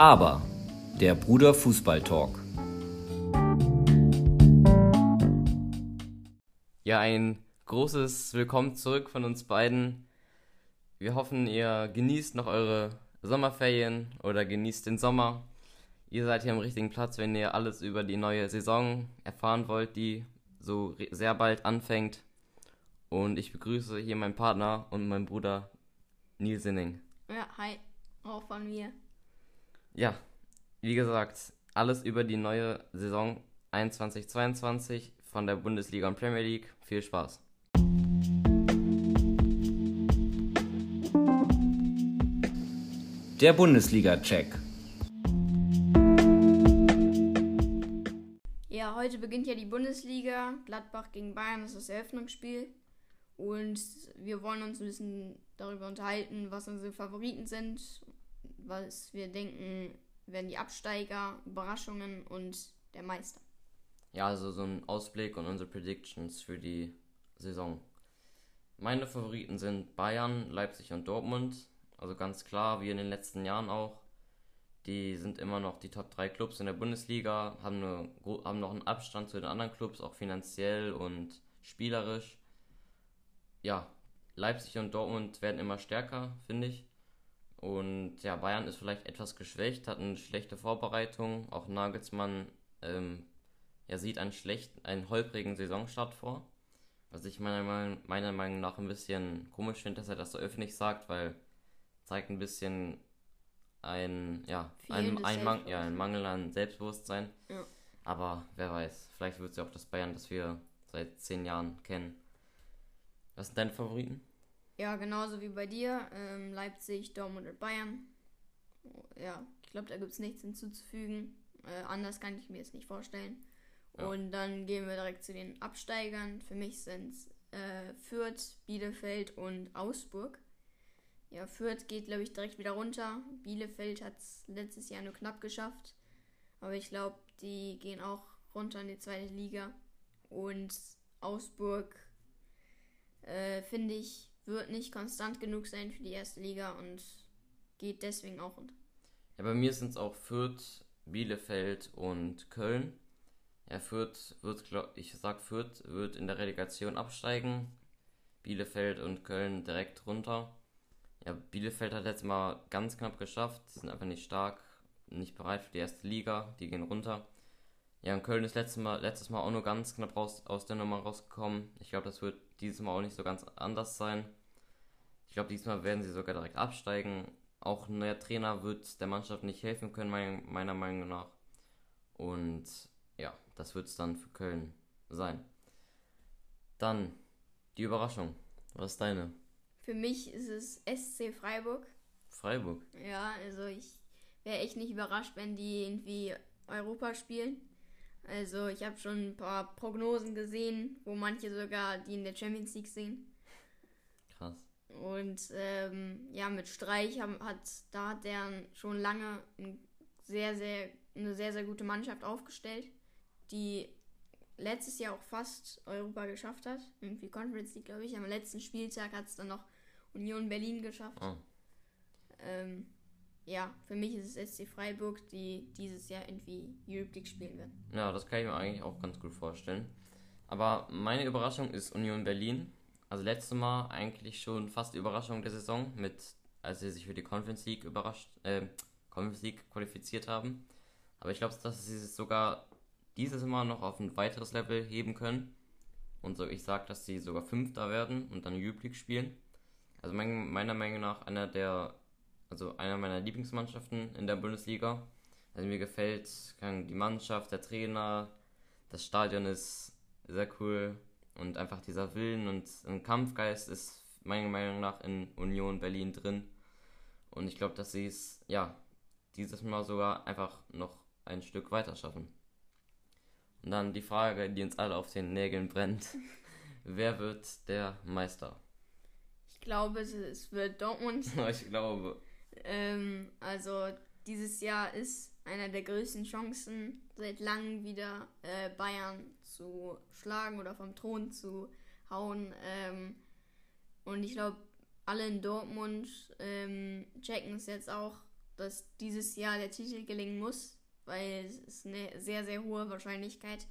Aber der Bruder Fußball Talk. Ja, ein großes Willkommen zurück von uns beiden. Wir hoffen, ihr genießt noch eure Sommerferien oder genießt den Sommer. Ihr seid hier am richtigen Platz, wenn ihr alles über die neue Saison erfahren wollt, die so sehr bald anfängt. Und ich begrüße hier meinen Partner und meinen Bruder Nils Sinning. Ja, hi, auch von mir. Ja, wie gesagt, alles über die neue Saison 21-22 von der Bundesliga und Premier League. Viel Spaß. Der Bundesliga-Check. Ja, heute beginnt ja die Bundesliga. Gladbach gegen Bayern ist das Eröffnungsspiel. Und wir wollen uns ein bisschen darüber unterhalten, was unsere Favoriten sind, was wir denken, werden die Absteiger, Überraschungen und der Meister. Ja, also so ein Ausblick und unsere Predictions für die Saison. Meine Favoriten sind Bayern, Leipzig und Dortmund. Also ganz klar, wie in den letzten Jahren auch. Die sind immer noch die Top 3 Clubs in der Bundesliga, haben, eine, haben noch einen Abstand zu den anderen Clubs, auch finanziell und spielerisch ja, Leipzig und Dortmund werden immer stärker, finde ich. Und ja, Bayern ist vielleicht etwas geschwächt, hat eine schlechte Vorbereitung. Auch Nagelsmann ähm, ja, sieht einen schlechten, einen holprigen Saisonstart vor. Was ich meiner Meinung, meiner Meinung nach ein bisschen komisch finde, dass er das so öffentlich sagt, weil zeigt ein bisschen ein, ja, ein, ein, Mang ja, ein Mangel an Selbstbewusstsein. Ja. Aber wer weiß, vielleicht wird es ja auch das Bayern, das wir seit zehn Jahren kennen. Was sind deine Favoriten? Ja, genauso wie bei dir. Ähm, Leipzig, Dortmund und Bayern. Ja, ich glaube, da gibt es nichts hinzuzufügen. Äh, anders kann ich mir es nicht vorstellen. Ja. Und dann gehen wir direkt zu den Absteigern. Für mich sind es äh, Fürth, Bielefeld und Augsburg. Ja, Fürth geht, glaube ich, direkt wieder runter. Bielefeld hat es letztes Jahr nur knapp geschafft. Aber ich glaube, die gehen auch runter in die zweite Liga. Und Augsburg äh, finde ich, wird nicht konstant genug sein für die erste Liga und geht deswegen auch runter. Ja, bei mir sind es auch Fürth, Bielefeld und Köln. Ja, Fürth wird, glaub, ich sag Fürth wird in der Relegation absteigen. Bielefeld und Köln direkt runter. Ja, Bielefeld hat letztes Mal ganz knapp geschafft. Sie sind einfach nicht stark, nicht bereit für die erste Liga. Die gehen runter. Ja, und Köln ist letztes Mal, letztes Mal auch nur ganz knapp raus, aus der Nummer rausgekommen. Ich glaube, das wird dieses Mal auch nicht so ganz anders sein. Ich glaube, diesmal werden sie sogar direkt absteigen. Auch ein neuer Trainer wird der Mannschaft nicht helfen können, meiner Meinung nach. Und ja, das wird es dann für Köln sein. Dann die Überraschung. Was ist deine? Für mich ist es SC Freiburg. Freiburg? Ja, also ich wäre echt nicht überrascht, wenn die irgendwie Europa spielen. Also ich habe schon ein paar Prognosen gesehen, wo manche sogar die in der Champions League sehen. Und ähm, ja, mit Streich haben, hat da hat der schon lange ein sehr, sehr, eine sehr, sehr gute Mannschaft aufgestellt, die letztes Jahr auch fast Europa geschafft hat. Irgendwie Conference League, glaube ich. Am letzten Spieltag hat es dann noch Union Berlin geschafft. Oh. Ähm, ja, für mich ist es SC Freiburg, die dieses Jahr irgendwie Europe League spielen werden. Ja, das kann ich mir eigentlich auch ganz gut vorstellen. Aber meine Überraschung ist Union Berlin. Also letztes Mal eigentlich schon fast die Überraschung der Saison, mit, als sie sich für die Conference League überrascht, äh, Conference League qualifiziert haben. Aber ich glaube, dass sie es sogar dieses Mal noch auf ein weiteres Level heben können. Und so, ich sage, dass sie sogar Fünfter werden und dann Europe League spielen. Also mein, meiner Meinung nach einer der also einer meiner Lieblingsmannschaften in der Bundesliga. Also mir gefällt die Mannschaft, der Trainer, das Stadion ist sehr cool und einfach dieser Willen und ein Kampfgeist ist meiner Meinung nach in Union Berlin drin. Und ich glaube, dass sie es, ja, dieses Mal sogar einfach noch ein Stück weiter schaffen. Und dann die Frage, die uns alle auf den Nägeln brennt. Wer wird der Meister? Ich glaube, es wird Dortmund. ich glaube. Ähm, also dieses Jahr ist einer der größten Chancen seit langem wieder äh, Bayern zu schlagen oder vom Thron zu hauen. Ähm, und ich glaube, alle in Dortmund ähm, checken es jetzt auch, dass dieses Jahr der Titel gelingen muss, weil es ist eine sehr, sehr hohe Wahrscheinlichkeit,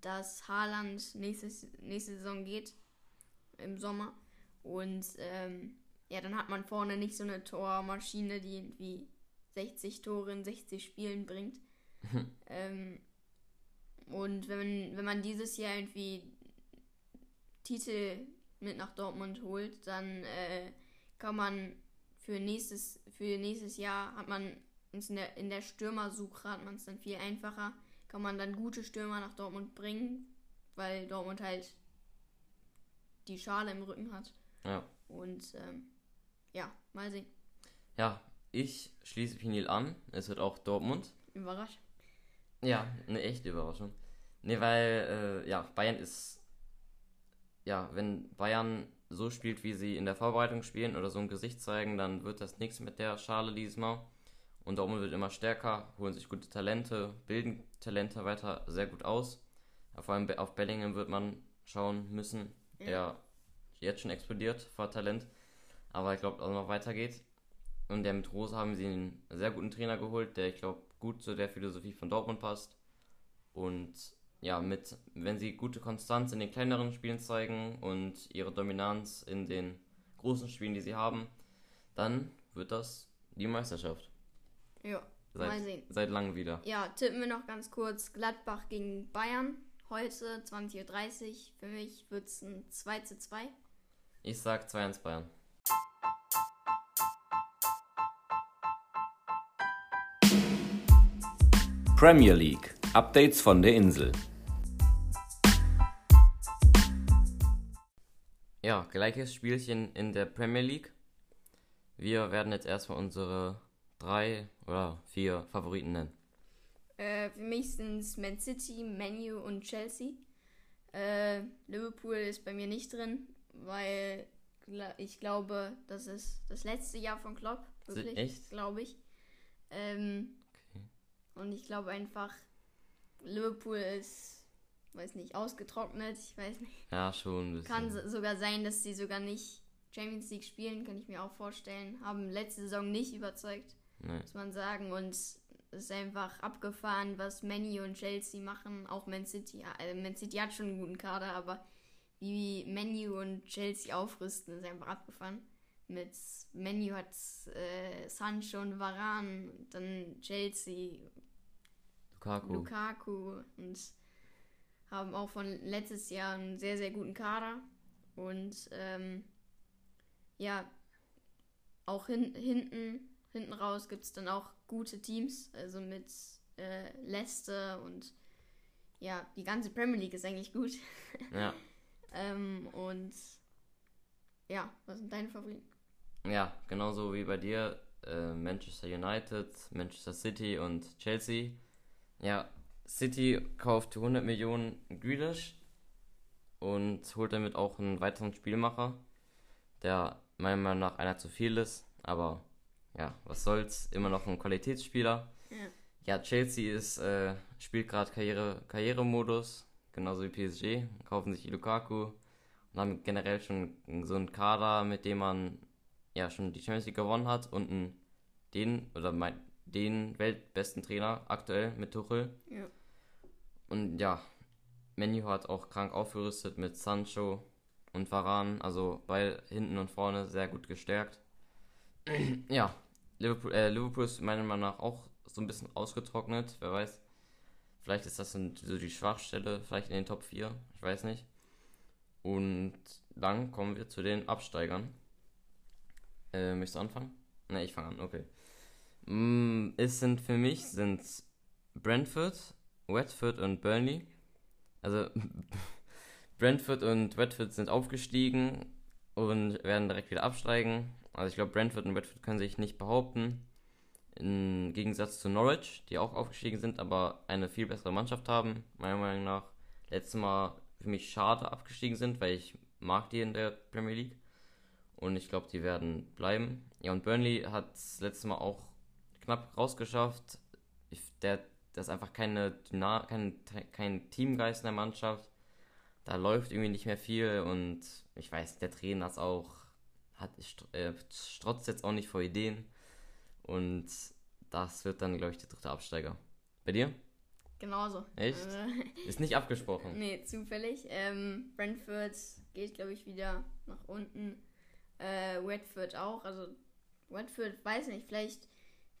dass Haaland nächstes, nächste Saison geht im Sommer. Und ähm, ja, dann hat man vorne nicht so eine Tormaschine, die irgendwie 60 Tore in 60 Spielen bringt. ähm, und wenn man, wenn man dieses Jahr irgendwie Titel mit nach Dortmund holt, dann äh, kann man für nächstes, für nächstes Jahr hat man uns in der, in der Stürmersuche hat man es dann viel einfacher. Kann man dann gute Stürmer nach Dortmund bringen, weil Dortmund halt die Schale im Rücken hat. Ja. Und ähm, ja, mal sehen. Ja, ich schließe Pinil an. Es wird auch Dortmund. Überrascht. Ja, eine echte Überraschung. Ne, weil, äh, ja, Bayern ist. Ja, wenn Bayern so spielt, wie sie in der Vorbereitung spielen oder so ein Gesicht zeigen, dann wird das nichts mit der Schale diesmal. Und Dortmund wird immer stärker, holen sich gute Talente, bilden Talente weiter sehr gut aus. Vor allem auf Bellingham wird man schauen müssen. Ja. Er jetzt schon explodiert vor Talent. Aber ich glaube, dass es noch weitergeht. Und der mit Rose haben sie einen sehr guten Trainer geholt, der, ich glaube, gut zu der Philosophie von Dortmund passt. Und ja, mit, wenn sie gute Konstanz in den kleineren Spielen zeigen und ihre Dominanz in den großen Spielen, die sie haben, dann wird das die Meisterschaft. Ja, seit, mal sehen. Seit langem wieder. Ja, tippen wir noch ganz kurz Gladbach gegen Bayern. Heute 20.30 Uhr. Für mich wird es ein 2 zu 2. Ich sag 2-1 Bayern. Premier League. Updates von der Insel. Ja, gleiches Spielchen in der Premier League. Wir werden jetzt erstmal unsere drei oder vier Favoriten nennen. Äh, für mich sind es Man City, Manu und Chelsea. Äh, Liverpool ist bei mir nicht drin, weil ich glaube, das ist das letzte Jahr von Klopp. Wirklich, Echt? Glaube ich. Ähm. Und ich glaube einfach, Liverpool ist, weiß nicht, ausgetrocknet. Ich weiß nicht. Ja, schon. Kann sogar sein, dass sie sogar nicht Champions League spielen, kann ich mir auch vorstellen. Haben letzte Saison nicht überzeugt, nee. muss man sagen. Und es ist einfach abgefahren, was Manny und Chelsea machen. Auch Man City. Also Man City hat schon einen guten Kader, aber wie Menu und Chelsea aufrüsten, ist einfach abgefahren. Mit Menu hat äh, Sancho und Varan, dann Chelsea, Lukaku. Lukaku und haben auch von letztes Jahr einen sehr, sehr guten Kader. Und ähm, ja, auch hin, hinten, hinten raus gibt es dann auch gute Teams, also mit äh, Leicester und ja, die ganze Premier League ist eigentlich gut. Ja. Ähm, und ja, was sind deine Favoriten? Ja, genauso wie bei dir. Äh, Manchester United, Manchester City und Chelsea. Ja, City kauft 100 Millionen Grealish und holt damit auch einen weiteren Spielmacher, der meiner Meinung nach einer zu viel ist. Aber ja, was soll's, immer noch ein Qualitätsspieler. Ja, ja Chelsea ist, äh, spielt gerade Karriere, Karrieremodus genauso wie PSG, kaufen sich Lukaku und haben generell schon so einen Kader, mit dem man ja schon die Champions League gewonnen hat und einen, den oder mein, den weltbesten Trainer aktuell mit Tuchel. Ja. Und ja, Menu hat auch krank aufgerüstet mit Sancho und Varan, also bei hinten und vorne sehr gut gestärkt. ja, Liverpool, äh, Liverpool ist meiner Meinung nach auch so ein bisschen ausgetrocknet, wer weiß. Vielleicht ist das so die Schwachstelle, vielleicht in den Top 4, ich weiß nicht. Und dann kommen wir zu den Absteigern. Äh, möchtest du anfangen? Ne, ich fange an, okay. Mm, es sind für mich sind Brentford, Watford und Burnley. Also Brentford und Watford sind aufgestiegen und werden direkt wieder absteigen. Also ich glaube, Brentford und Watford können sich nicht behaupten. Im Gegensatz zu Norwich, die auch aufgestiegen sind, aber eine viel bessere Mannschaft haben, meiner Meinung nach. Letztes Mal für mich schade abgestiegen sind, weil ich mag die in der Premier League. Und ich glaube, die werden bleiben. Ja, und Burnley hat es letztes Mal auch knapp rausgeschafft. Ich, der, das ist einfach keine, kein, kein Teamgeist in der Mannschaft. Da läuft irgendwie nicht mehr viel und ich weiß, der Trainer ist auch, hat, äh, strotzt jetzt auch nicht vor Ideen. Und das wird dann, glaube ich, der dritte Absteiger. Bei dir? Genauso. Echt? Äh, Ist nicht abgesprochen. nee, zufällig. Ähm, Brentford geht, glaube ich, wieder nach unten. Äh, Watford auch. Also, Watford, weiß nicht, vielleicht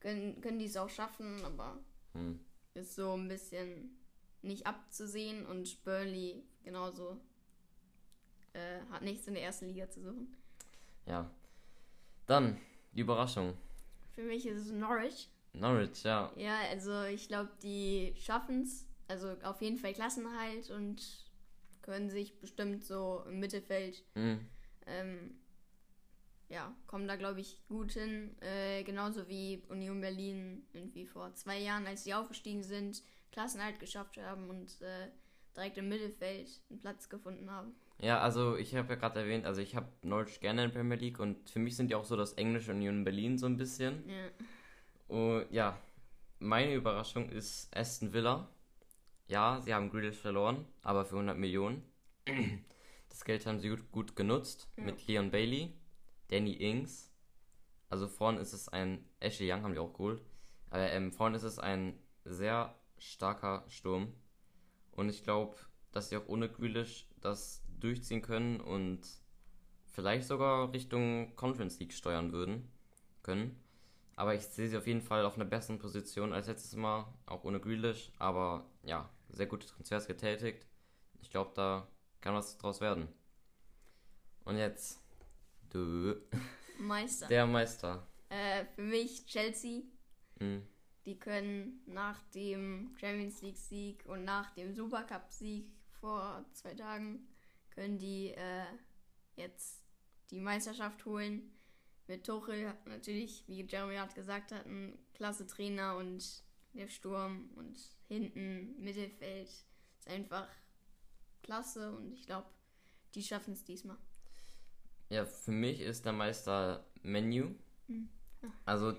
können, können die es auch schaffen, aber Hm. ist so ein bisschen nicht abzusehen. Und Burnley genauso äh, hat nichts in der ersten Liga zu suchen. Ja. Dann, die Überraschung. Für mich ist es Norwich. Norwich, ja. Ja, also ich glaube, die schaffen es. Also auf jeden Fall Klassenhalt und können sich bestimmt so im Mittelfeld, Hm. ähm, ja, kommen da, glaube ich, gut hin. Äh, genauso wie Union Berlin irgendwie vor zwei Jahren, als sie aufgestiegen sind, Klassenhalt geschafft haben und äh, direkt im Mittelfeld einen Platz gefunden haben. Ja, also ich habe ja gerade erwähnt, also ich habe Norwich gerne in der Premier League und für mich sind die auch so das englische Union Berlin so ein bisschen. Ja. Und ja, meine Überraschung ist Aston Villa. Ja, sie haben Grealish verloren, aber für 100 Millionen. Das Geld haben sie gut, gut genutzt Ja. mit Leon Bailey, Danny Ings. Also vorne ist es ein Ashley Young haben die auch geholt. Aber ähm, vorne ist es ein sehr starker Sturm. Und ich glaube, dass sie auch ohne Grealish das durchziehen können und vielleicht sogar Richtung Conference League steuern würden können. Aber ich sehe sie auf jeden Fall auf einer besseren Position als letztes Mal, auch ohne Grealish. Aber ja, sehr gute Transfers getätigt. Ich glaube, da kann was draus werden. Und jetzt, du, Meister. der Meister. Äh, für mich Chelsea. Hm. Die können nach dem Champions League Sieg und nach dem Supercup Sieg vor zwei Tagen können die äh, jetzt die Meisterschaft holen. Mit Tuchel hat natürlich, wie Jeremy hat gesagt hat, ein klasse Trainer und der Sturm und hinten Mittelfeld ist einfach klasse und ich glaube, die schaffen es diesmal. Ja, für mich ist der Meister Menu. Hm. Also,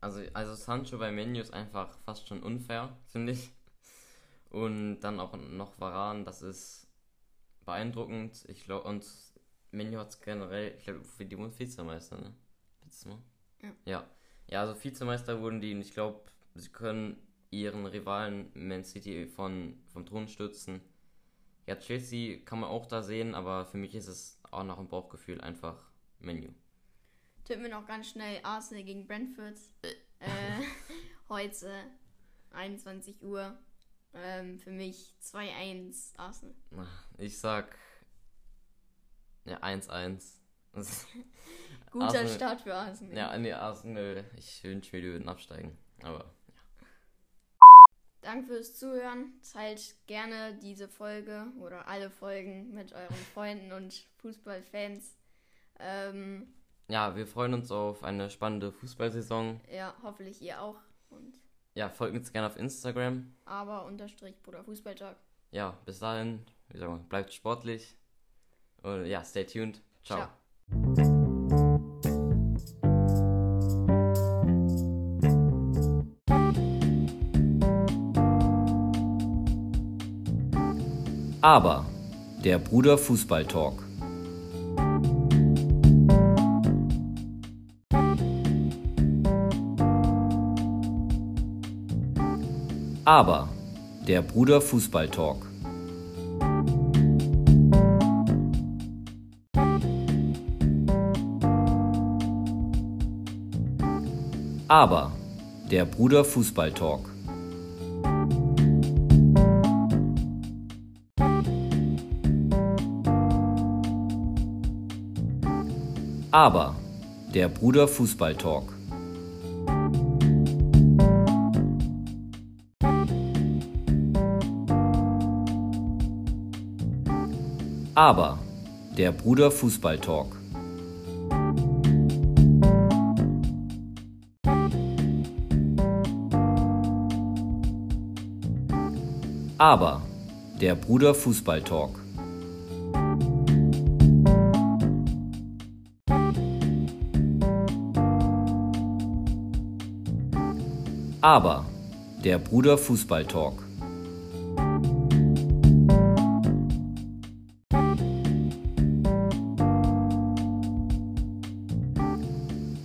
also, also Sancho bei Menu ist einfach fast schon unfair, finde ich. Und dann auch noch Varan, das ist beeindruckend. Ich glaube, und Menu hat es generell, ich glaube, für die wurden Vizemeister, ne? Letztes Mal. Ja. Ja, ja also Vizemeister wurden die und ich glaube, sie können ihren Rivalen Man City von, vom Thron stürzen. Ja, Chelsea kann man auch da sehen, aber für mich ist es auch noch ein Bauchgefühl einfach Menu. Tippen wir noch ganz schnell Arsenal gegen Brentford. Äh, heute 21 Uhr. Ähm, für mich 2-1 Arsenal. Ich sag ja 1-1. Das- Guter Arsenal- Start für Arsenal. Ja, nee, Arsenal, ich wünsche mir, die würden absteigen. Aber Danke fürs Zuhören. Teilt gerne diese Folge oder alle Folgen mit euren Freunden und Fußballfans. Ähm, ja, wir freuen uns auf eine spannende Fußballsaison. ja, hoffentlich ihr auch. Und Ja, folgt uns gerne auf Instagram. aber unterstrich Bruder Fußballtalk. Ja, bis dahin, wie sagen wir, bleibt sportlich. Und ja, stay tuned. Ciao. Ciao. Aber der Bruder Fußball Talk. Aber der Bruder Fußball Talk. Aber der Bruder Fußball Talk. Aber der Bruder Fußball Talk. Aber der Bruder Fußball Talk. Aber der Bruder Fußball Talk. Aber der Bruder Fußball Talk.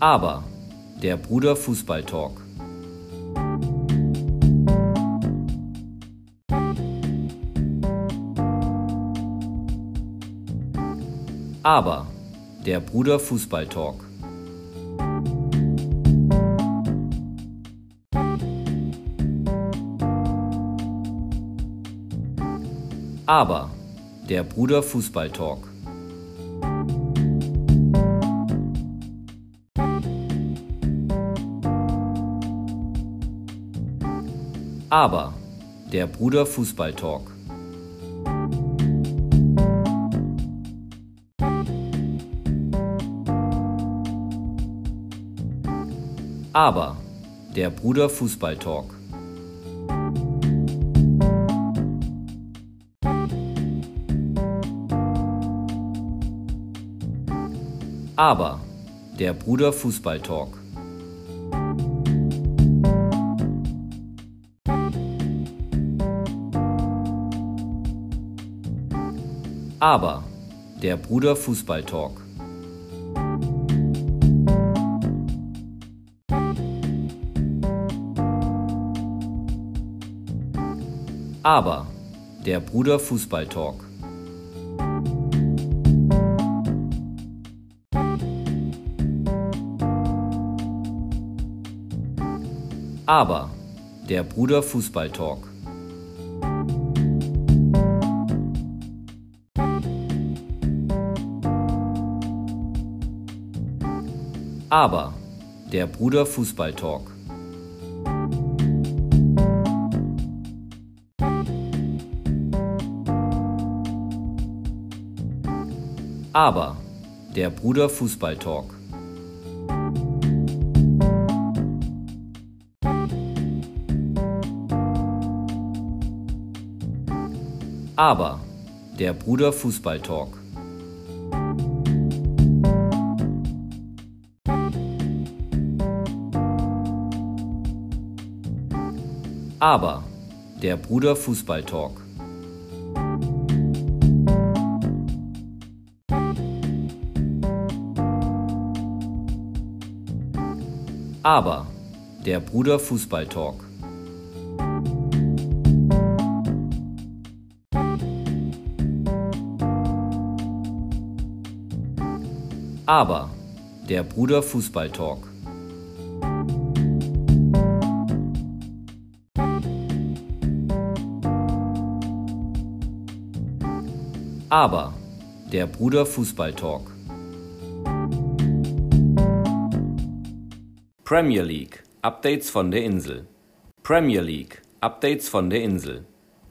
Aber der Bruder Fußball Talk. Aber der Bruder Fußball Talk. Aber der Bruder Fußball Talk. Aber der Bruder Fußball Talk. Aber der Bruder Fußball Talk. Aber der Bruder Fußball Talk. Aber der Bruder Fußball Talk. Aber der Bruder Fußball Talk. Aber der Bruder Fußball Talk. Aber der Bruder Fußball Talk. Aber der Bruder Fußball Talk. Aber der Bruder Fußball Talk. Aber der Bruder Fußball Talk. Aber der Bruder Fußball Talk. Aber der Bruder Fußball Talk. Aber der Bruder Fußball Talk. Premier League Updates von der Insel. Premier League Updates von der Insel.